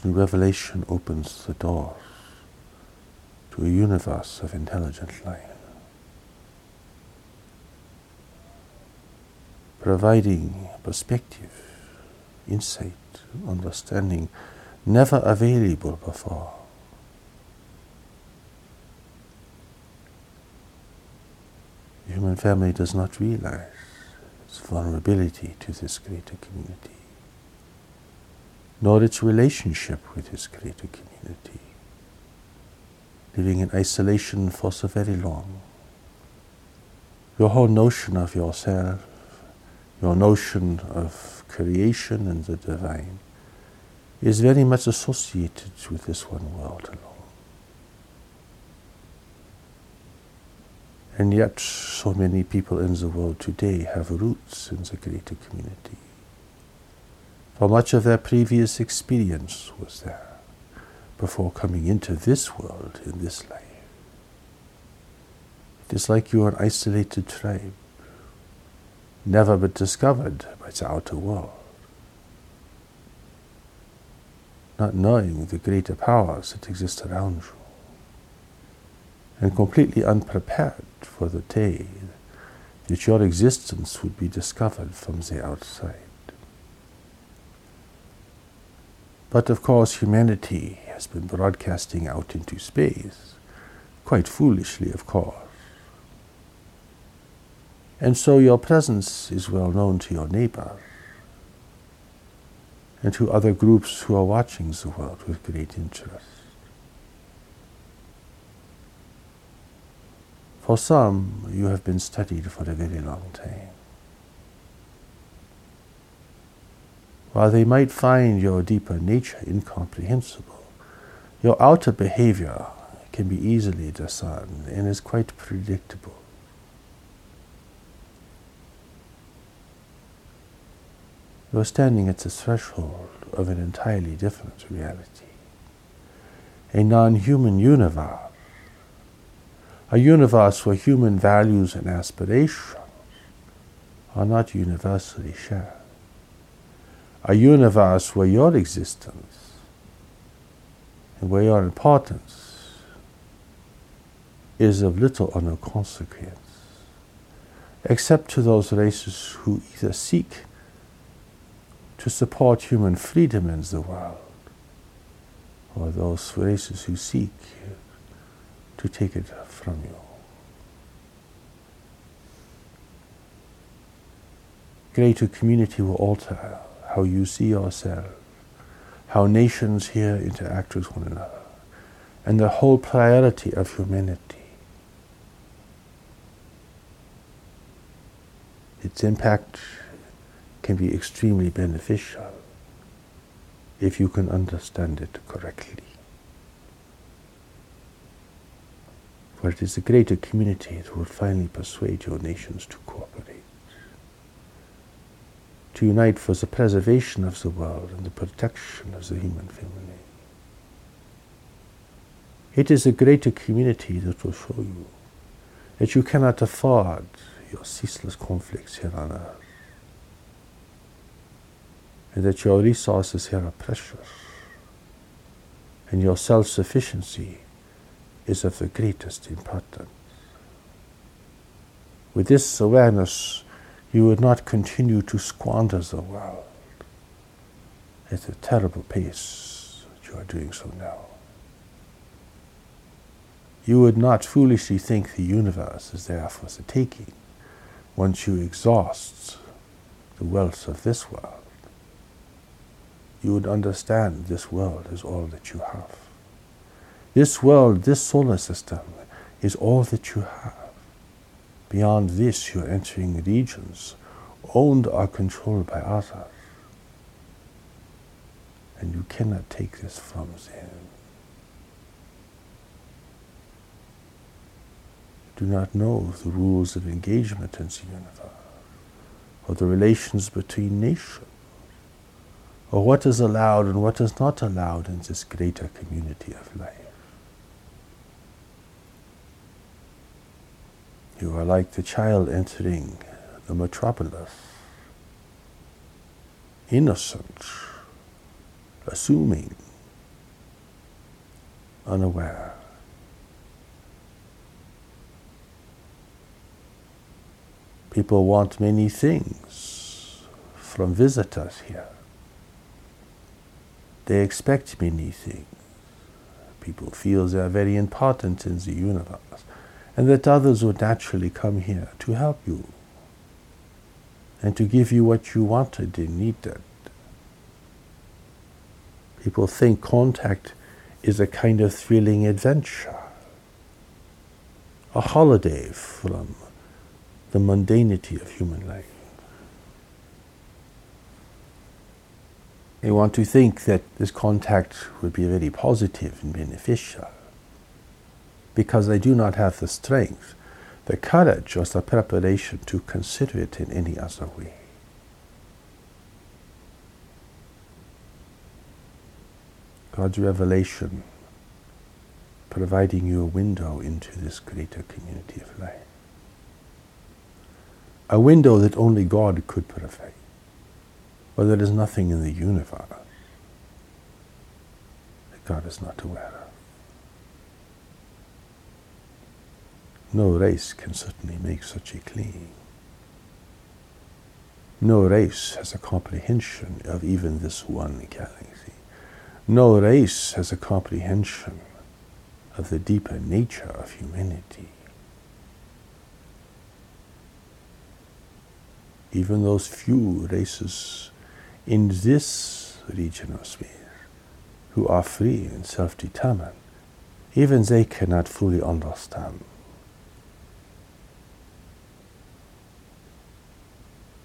God's new revelation opens the doors to a universe of intelligent life, providing perspective, insight, understanding never available before. The human family does not realize its vulnerability to this greater community, nor its relationship with this greater community, living in isolation for so very long. Your whole notion of yourself, your notion of creation and the divine, is very much associated with this one world alone. And yet, so many people in the world today have roots in the greater community. For much of their previous experience was there before coming into this world in this life. It is like you are an isolated tribe, never but discovered by the outer world. not knowing the greater powers that exist around you, and completely unprepared for the day that your existence would be discovered from the outside. But of course, humanity has been broadcasting out into space, quite foolishly, of course. And so your presence is well known to your neighbor and to other groups who are watching the world with great interest. For some, you have been studied for a very long time. While they might find your deeper nature incomprehensible, your outer behavior can be easily discerned and is quite predictable. You're standing at the threshold of an entirely different reality. A non human universe. A universe where human values and aspirations are not universally shared. A universe where your existence and where your importance is of little or no consequence, except to those races who either seek to support human freedom in the world, or those races who seek to take it from you. Greater community will alter how you see yourself, how nations here interact with one another, and the whole priority of humanity. Its impact can be extremely beneficial if you can understand it correctly. For it is the greater community that will finally persuade your nations to cooperate, to unite for the preservation of the world and the protection of the human family. It is a greater community that will show you that you cannot afford your ceaseless conflicts here on earth and that your resources here are precious, and your self sufficiency is of the greatest importance. With this awareness, you would not continue to squander the world at a terrible pace that you are doing so now. You would not foolishly think the universe is there for the taking once you exhaust the wealth of this world you would understand this world is all that you have. This world, this solar system, is all that you have. Beyond this, you're entering regions owned or controlled by others. And you cannot take this from them. Do not know the rules of engagement in the universe or the relations between nations or what is allowed and what is not allowed in this greater community of life. You are like the child entering the metropolis, innocent, assuming, unaware. People want many things from visitors here. They expect many things. People feel they are very important in the universe and that others would naturally come here to help you and to give you what you wanted and needed. People think contact is a kind of thrilling adventure, a holiday from the mundanity of human life. They want to think that this contact would be very positive and beneficial because they do not have the strength, the courage, or the preparation to consider it in any other way. God's revelation providing you a window into this greater community of life a window that only God could provide, but there is nothing in the universe that God is not aware of. No race can certainly make such a claim. No race has a comprehension of even this one galaxy. No race has a comprehension of the deeper nature of humanity. even those few races in this region of space who are free and self determined, even they cannot fully understand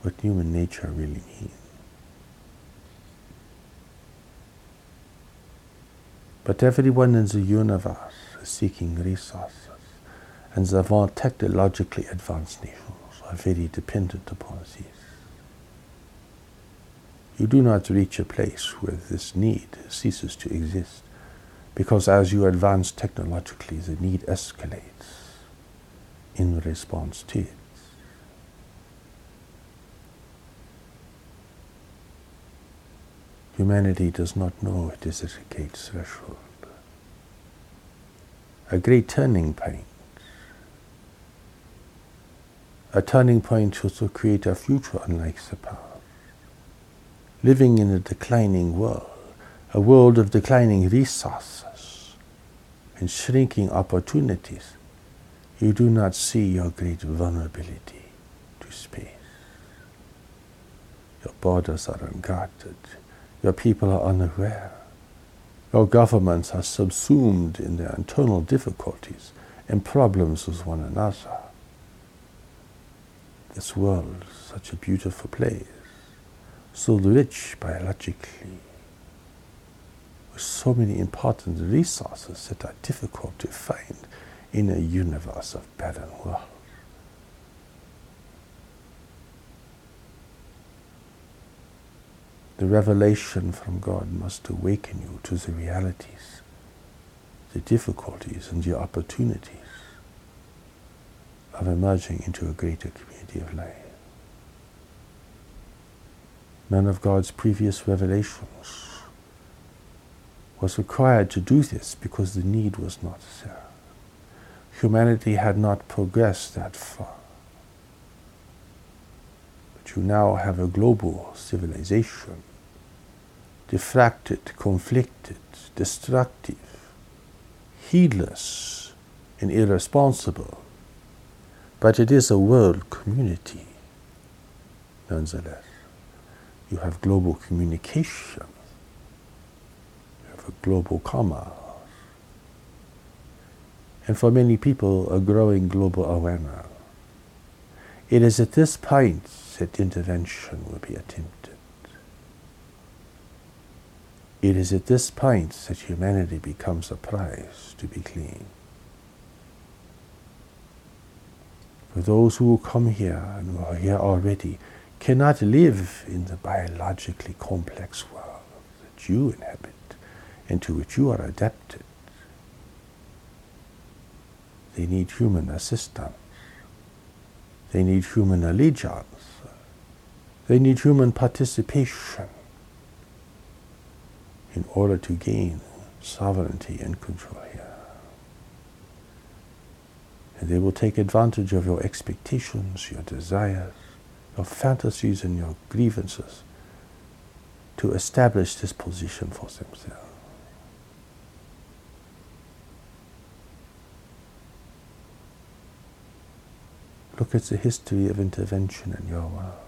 what human nature really means. But everyone in the universe is seeking resources, and the more technologically advanced nations are very dependent upon these. You do not reach a place where this need ceases to exist because as you advance technologically, the need escalates in response to it. Humanity does not know it is at a great threshold. A great turning point a turning point was to create a future unlike the past. Living in a declining world, a world of declining resources and shrinking opportunities, you do not see your great vulnerability to space. Your borders are unguarded. Your people are unaware. Your governments are subsumed in their internal difficulties and problems with one another this world, such a beautiful place, so rich biologically, with so many important resources that are difficult to find in a universe of barren worlds. The revelation from God must awaken you to the realities, the difficulties, and the opportunities of emerging into a greater community of life. None of God's previous revelations was required to do this because the need was not there. Humanity had not progressed that far. You now have a global civilization, diffracted, conflicted, destructive, heedless, and irresponsible but it is a world community, nonetheless. You have global communication, you have a global commerce, and for many people, a growing global awareness. It is at this point that intervention will be attempted. It is at this point that humanity becomes a prize to be claimed. those who come here and who are here already cannot live in the biologically complex world that you inhabit and to which you are adapted. They need human assistance. They need human allegiance. They need human participation in order to gain sovereignty and control here. And they will take advantage of your expectations, your desires, your fantasies, and your grievances to establish this position for themselves. Look at the history of intervention in your world.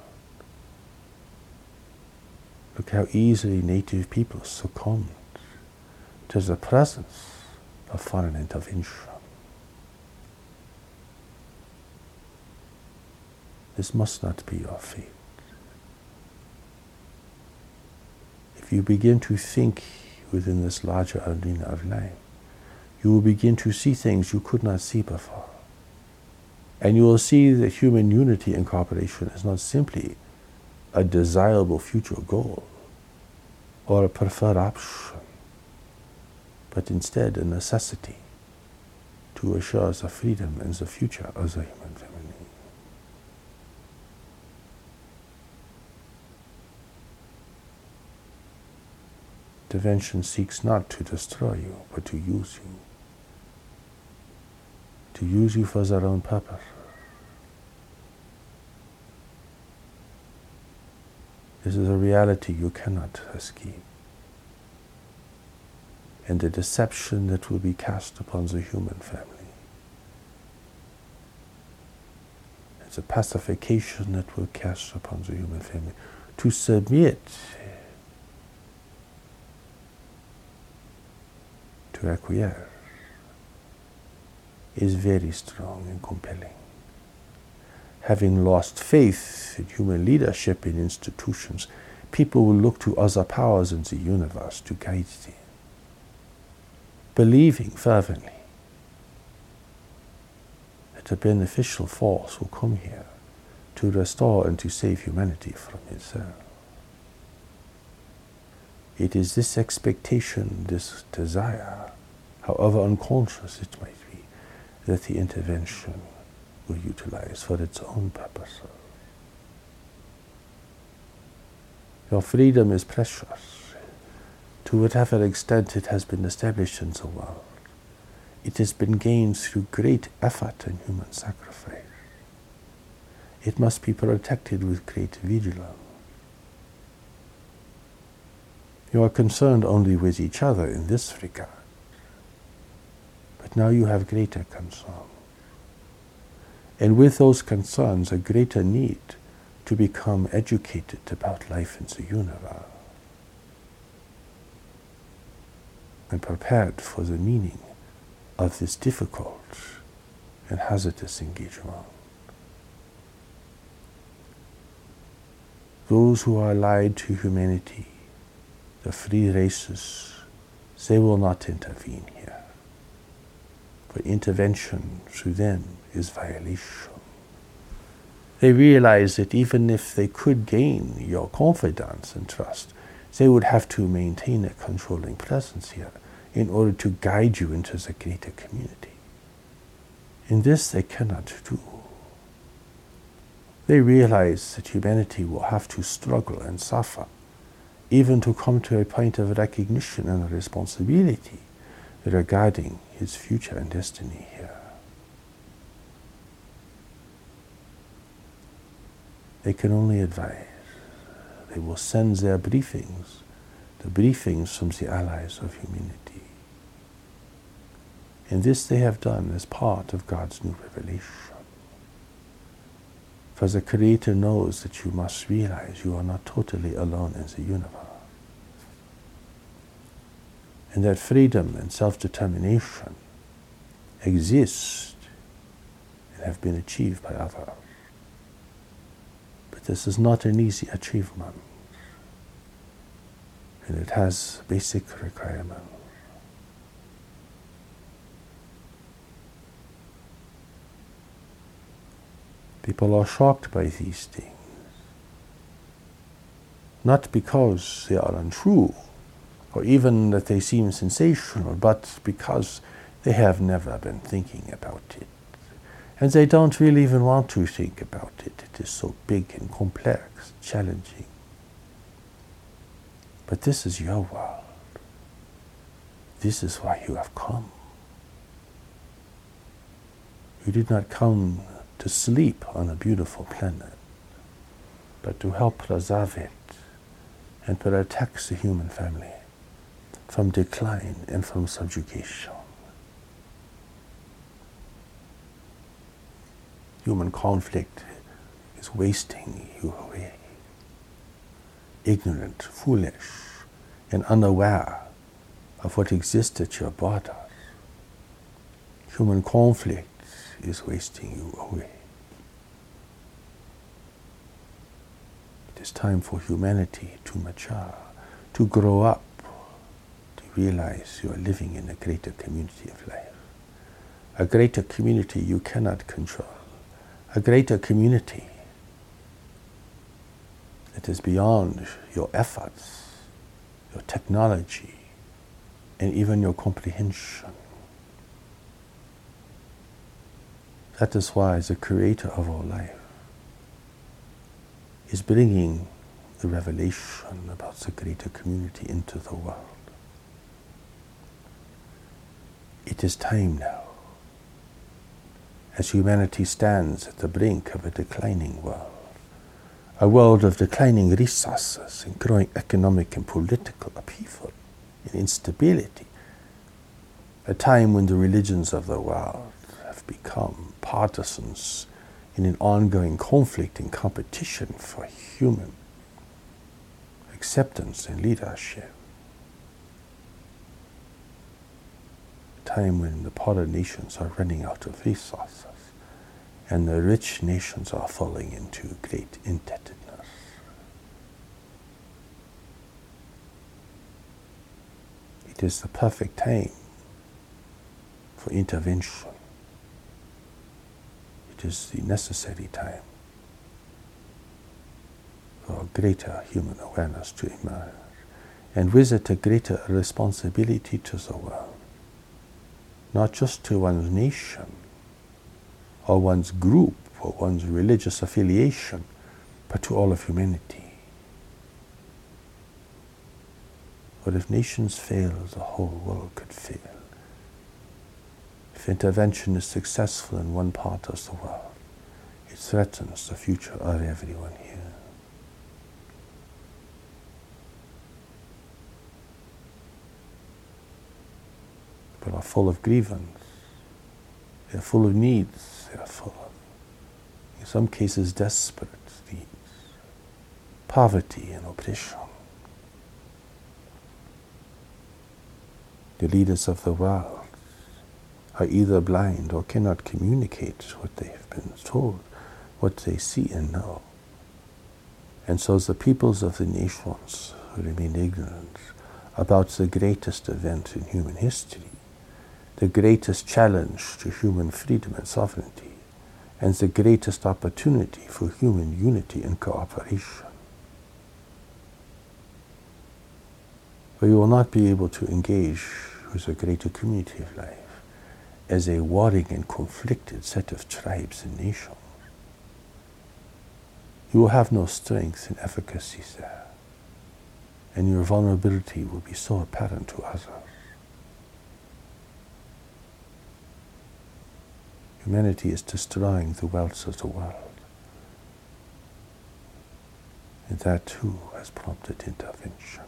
Look how easily native people succumbed to the presence of foreign intervention. This must not be your fate. If you begin to think within this larger arena of life, you will begin to see things you could not see before. And you will see that human unity and cooperation is not simply a desirable future goal or a preferred option, but instead a necessity to assure us the freedom and the future of the human family. Intervention seeks not to destroy you, but to use you. To use you for their own purpose. This is a reality you cannot escape. And the deception that will be cast upon the human family. It's a pacification that will cast upon the human family. To submit to acquiesce is very strong and compelling. Having lost faith in human leadership in institutions, people will look to other powers in the universe to guide them. Believing fervently that a beneficial force will come here to restore and to save humanity from itself. It is this expectation, this desire, however unconscious it might be, that the intervention will utilize for its own purposes. Your freedom is precious to whatever extent it has been established in the world. It has been gained through great effort and human sacrifice. It must be protected with great vigilance. You are concerned only with each other in this regard. But now you have greater concern. And with those concerns, a greater need to become educated about life in the universe and prepared for the meaning of this difficult and hazardous engagement. Those who are allied to humanity the free races, they will not intervene here. For intervention through them is violation. They realize that even if they could gain your confidence and trust, they would have to maintain a controlling presence here in order to guide you into the greater community. In this, they cannot do. They realize that humanity will have to struggle and suffer even to come to a point of recognition and responsibility regarding his future and destiny here. They can only advise. They will send their briefings, the briefings from the allies of humanity. And this they have done as part of God's new revelation. For the Creator knows that you must realize you are not totally alone in the universe. And that freedom and self determination exist and have been achieved by others. This is not an easy achievement. And it has basic requirements. People are shocked by these things. Not because they are untrue, or even that they seem sensational, but because they have never been thinking about it. And they don't really even want to think about it. It is so big and complex, challenging. But this is your world. This is why you have come. You did not come to sleep on a beautiful planet, but to help preserve it and protect the human family from decline and from subjugation. Human conflict is wasting you away. Ignorant, foolish, and unaware of what exists at your borders. Human conflict is wasting you away. It is time for humanity to mature, to grow up, to realize you are living in a greater community of life. A greater community you cannot control. A greater community It is beyond your efforts, your technology, and even your comprehension. That is why the creator of all life is bringing the revelation about the greater community into the world. It is time now, as humanity stands at the brink of a declining world, a world of declining resources and growing economic and political upheaval and instability, a time when the religions of the world have become partisans in an ongoing conflict and competition for human acceptance and leadership. A time when the nations are running out of resources and the rich nations are falling into great indebtedness. It is the perfect time for intervention. It is the necessary time for greater human awareness to emerge, and with it a greater responsibility to the world, not just to one's nation or one's group or one's religious affiliation, but to all of humanity. But if nations fail, the whole world could fail. If intervention is successful in one part of the world, it threatens the future of everyone here. People are full of grievance. They are full of needs. They are full of, in some cases, desperate needs. Poverty and oppression. The leaders of the world are either blind or cannot communicate what they have been told, what they see and know. And so the peoples of the nations remain ignorant about the greatest event in human history, the greatest challenge to human freedom and sovereignty, and the greatest opportunity for human unity and cooperation. But you will not be able to engage with a greater community of life as a warring and conflicted set of tribes and nations. You will have no strength and efficacy there, and your vulnerability will be so apparent to others. Humanity is destroying the wealth of the world. And that too has prompted intervention.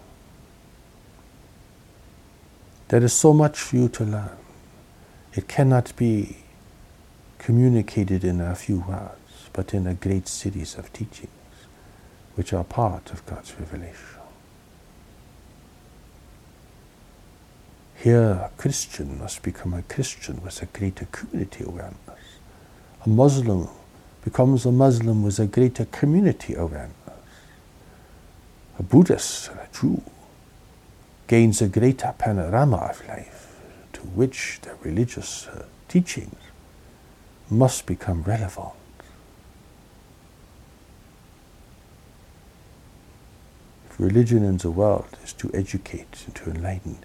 There is so much for you to learn. It cannot be communicated in a few words, but in a great series of teachings, which are part of God's revelation. Here, a Christian must become a Christian with a greater community awareness. A Muslim becomes a Muslim with a greater community awareness. A Buddhist, or a Jew, gains a greater panorama of life to which the religious uh, teachings must become relevant. If religion in the world is to educate and to enlighten,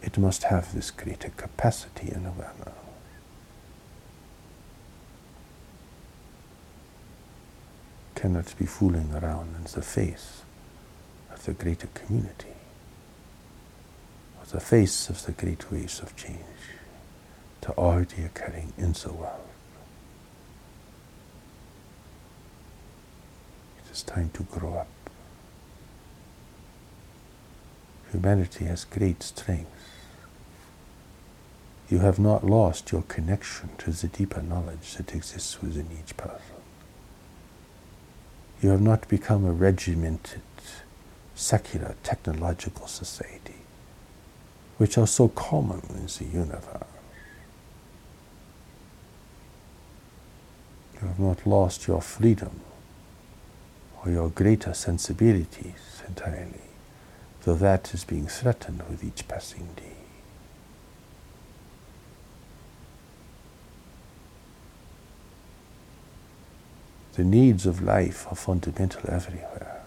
it must have this greater capacity and awareness. Cannot be fooling around in the face of the greater community or the face of the great waves of change that already occurring in the world. It is time to grow up. Humanity has great strength. You have not lost your connection to the deeper knowledge that exists within each person. You have not become a regimented, secular, technological society, which are so common in the universe. You have not lost your freedom or your greater sensibilities entirely, though that is being threatened with each passing day. The needs of life are fundamental everywhere.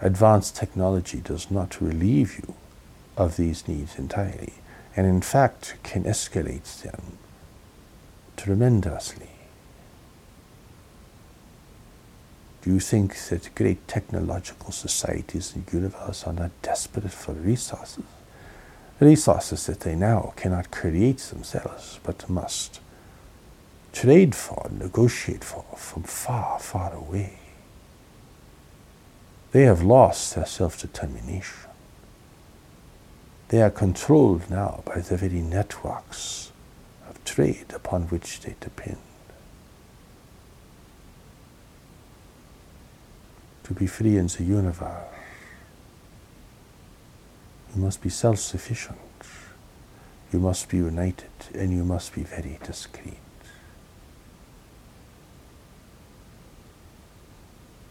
Advanced technology does not relieve you of these needs entirely, and in fact can escalate them tremendously. Do you think that great technological societies the universe are not desperate for resources? Resources that they now cannot create themselves, but must trade for, negotiate for from far, far away. They have lost their self determination. They are controlled now by the very networks of trade upon which they depend. To be free in the universe, you must be self sufficient, you must be united, and you must be very discreet.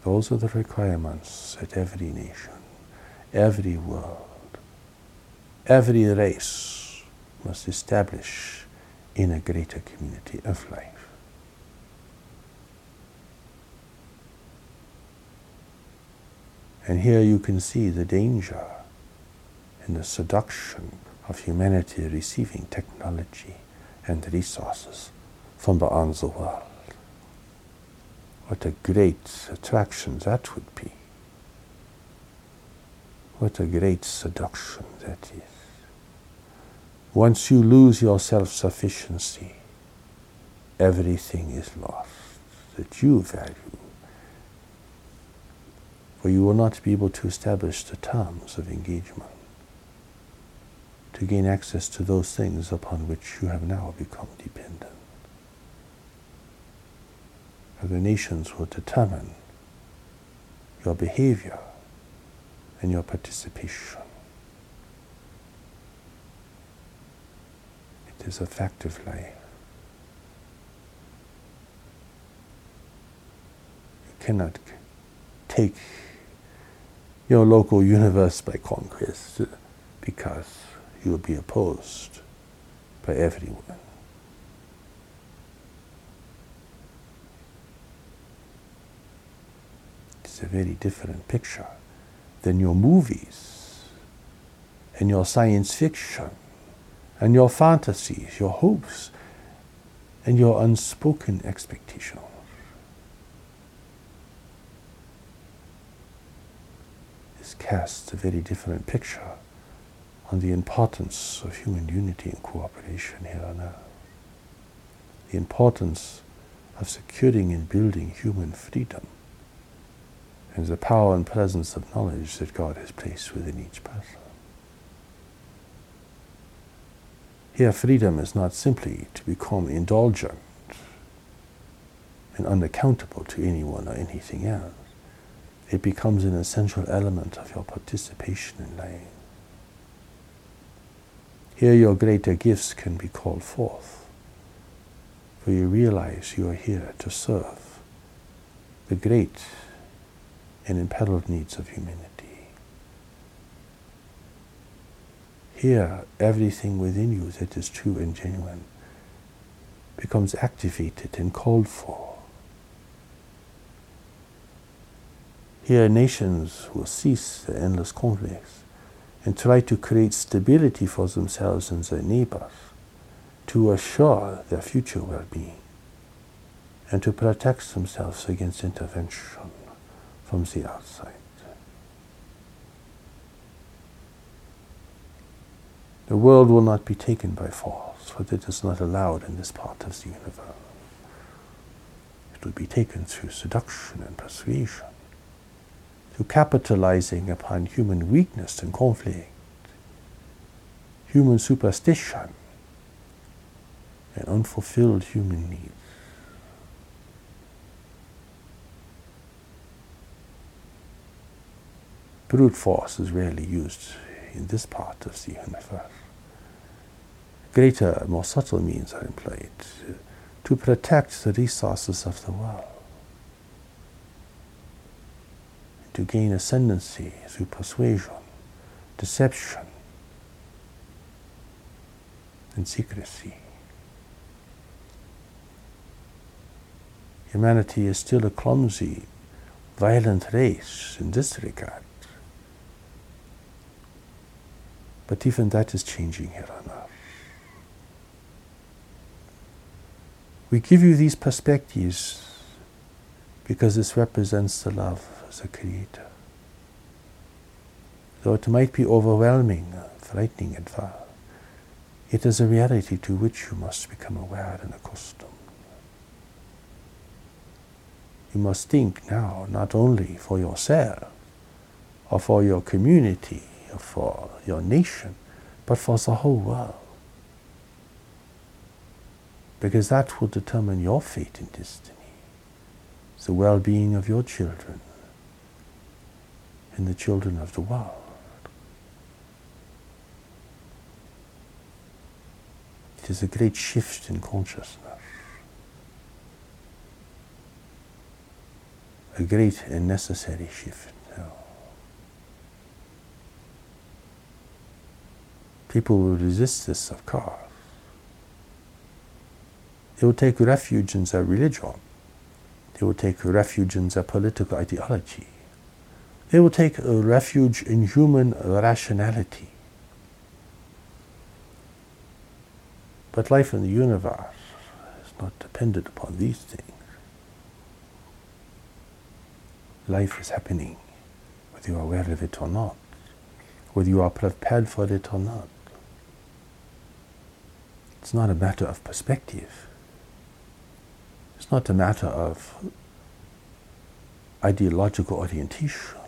Those are the requirements that every nation, every world, every race must establish in a greater community of life. And here you can see the danger and the seduction of humanity receiving technology and resources from beyond the world. What a great attraction that would be. What a great seduction that is. Once you lose your self sufficiency, everything is lost that you value. For you will not be able to establish the terms of engagement to gain access to those things upon which you have now become dependent the nations will determine your behavior and your participation. It is a fact of life. You cannot take your local universe by conquest because you will be opposed by everyone. A very different picture than your movies and your science fiction and your fantasies, your hopes, and your unspoken expectations. This casts a very different picture on the importance of human unity and cooperation here on earth. The importance of securing and building human freedom the power and presence of knowledge that God has placed within each person. Here, freedom is not simply to become indulgent and unaccountable to anyone or anything else. It becomes an essential element of your participation in life. Here, your greater gifts can be called forth, for you realize you are here to serve the great and impelled needs of humanity. Here, everything within you that is true and genuine becomes activated and called for. Here, nations will cease the endless conflicts and try to create stability for themselves and their neighbors to assure their future well being and to protect themselves against intervention from the outside. The world will not be taken by force, for it is not allowed in this part of the universe. It will be taken through seduction and persuasion, through capitalizing upon human weakness and conflict, human superstition, and unfulfilled human needs. Brute force is rarely used in this part of the universe. Greater, more subtle means are employed to protect the resources of the world, to gain ascendancy through persuasion, deception, and secrecy. Humanity is still a clumsy, violent race in this regard. But even that is changing here on earth. We give you these perspectives because this represents the love of the Creator. Though it might be overwhelming, frightening, and far, it is a reality to which you must become aware and accustomed. You must think now not only for yourself or for your community for your nation, but for the whole world. Because that will determine your fate and destiny, the well being of your children and the children of the world. It is a great shift in consciousness, a great and necessary shift. People will resist this, of course. They will take refuge in their religion. They will take refuge in their political ideology. They will take refuge in human rationality. But life in the universe is not dependent upon these things. Life is happening, whether you are aware of it or not, whether you are prepared for it or not. It's not a matter of perspective. It's not a matter of ideological orientation.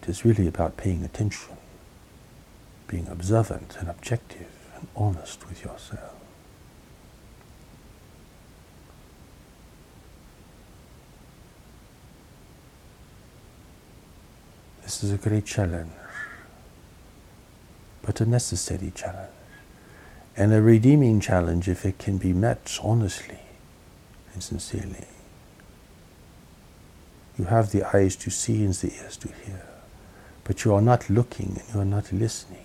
It is really about paying attention, being observant and objective and honest with yourself. This is a great challenge, but a necessary challenge and a redeeming challenge if it can be met honestly and sincerely. You have the eyes to see and the ears to hear, but you are not looking and you are not listening.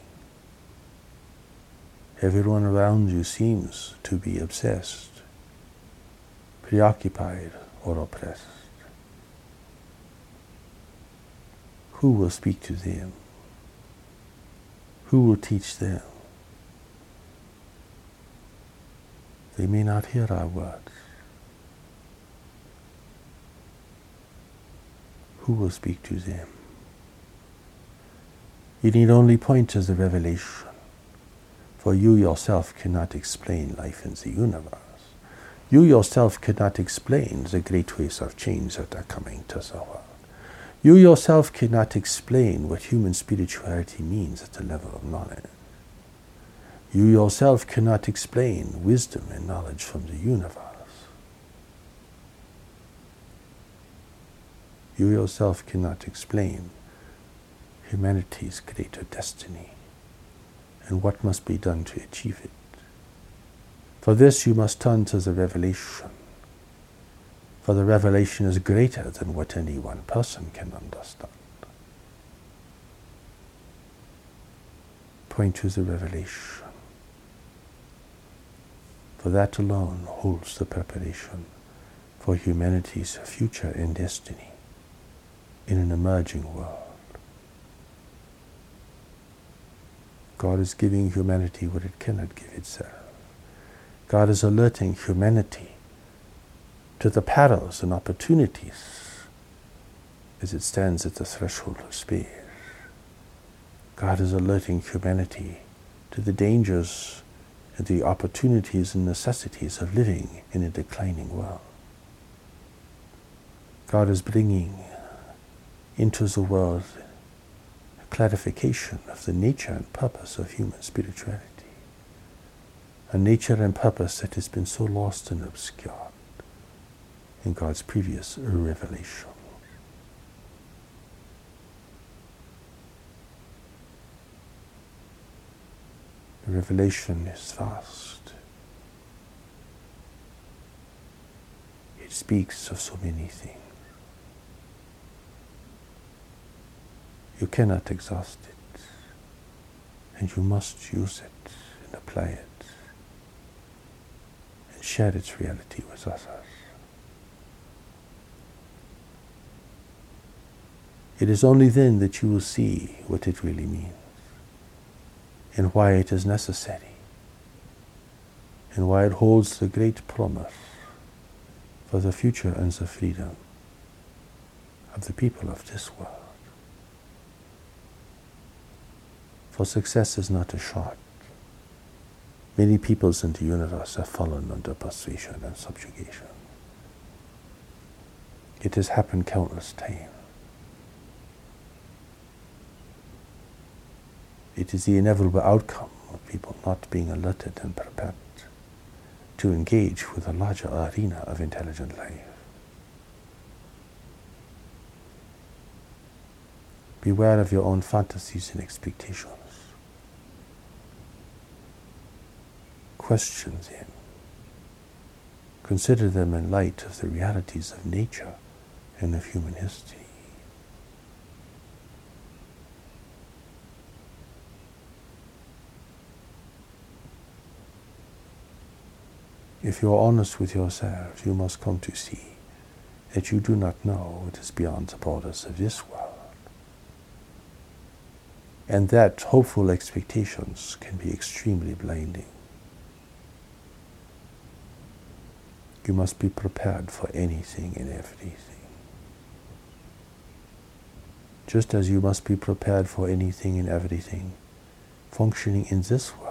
Everyone around you seems to be obsessed, preoccupied, or oppressed. Who will speak to them? Who will teach them? They may not hear our words. Who will speak to them? You need only point to revelation, for you yourself cannot explain life in the universe. You yourself cannot explain the great waves of change that are coming to the world. You yourself cannot explain what human spirituality means at the level of knowledge. You yourself cannot explain wisdom and knowledge from the universe. You yourself cannot explain humanity's greater destiny and what must be done to achieve it. For this you must turn to the revelation, for the revelation is greater than what any one person can understand. Point to the revelation for that alone holds the preparation for humanity's future and destiny in an emerging world. God is giving humanity what it cannot give itself. God is alerting humanity to the perils and opportunities as it stands at the threshold of space. God is alerting humanity to the dangers the opportunities and necessities of living in a declining world. God is bringing into the world a clarification of the nature and purpose of human spirituality, a nature and purpose that has been so lost and obscured in God's previous revelation. The revelation is vast. It speaks of so many things. You cannot exhaust it, and you must use it and apply it and share its reality with others. It is only then that you will see what it really means and why it is necessary and why it holds the great promise for the future and the freedom of the people of this world. For success is not a shot. Many peoples in the universe have fallen under persuasion and subjugation. It has happened countless times. It is the inevitable outcome of people not being alerted and prepared to engage with a larger arena of intelligent life. Beware of your own fantasies and expectations. Question them. Consider them in light of the realities of nature and of human history. If you are honest with yourself, you must come to see that you do not know what is beyond the borders of this world. And that hopeful expectations can be extremely blinding. You must be prepared for anything and everything. Just as you must be prepared for anything and everything functioning in this world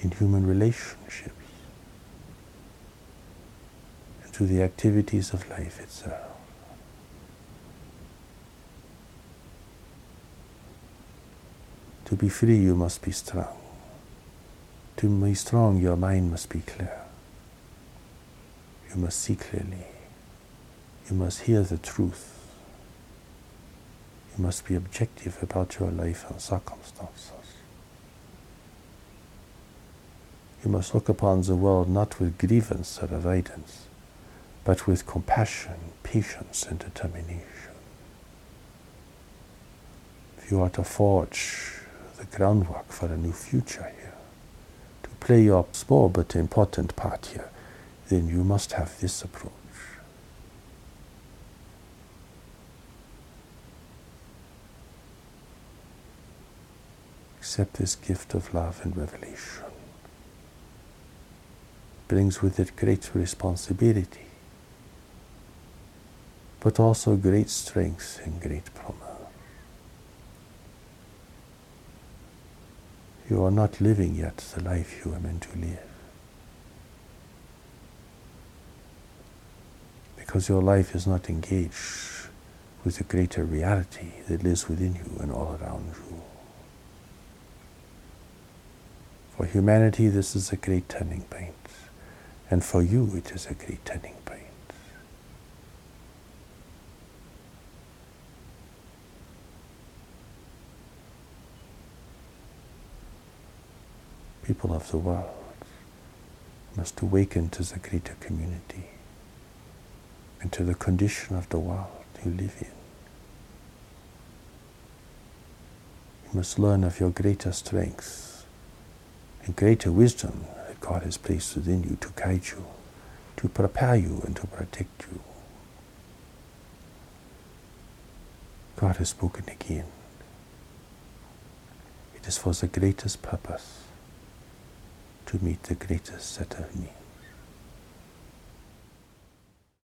in human relationships and to the activities of life itself. To be free, you must be strong. To be strong, your mind must be clear. You must see clearly. You must hear the truth. You must be objective about your life and circumstances. You must look upon the world not with grievance or avoidance, but with compassion, patience, and determination. If you are to forge the groundwork for a new future here, to play your small but important part here, then you must have this approach. Accept this gift of love and revelation brings with it great responsibility, but also great strength and great promise. You are not living yet the life you are meant to live. Because your life is not engaged with the greater reality that lives within you and all around you. For humanity, this is a great turning point. And for you, it is a great turning point. People of the world must awaken to the greater community and to the condition of the world you live in. You must learn of your greater strength and greater wisdom God has placed within you to guide you, to prepare you, and to protect you. God has spoken again. It is for the greatest purpose to meet the greatest set of needs.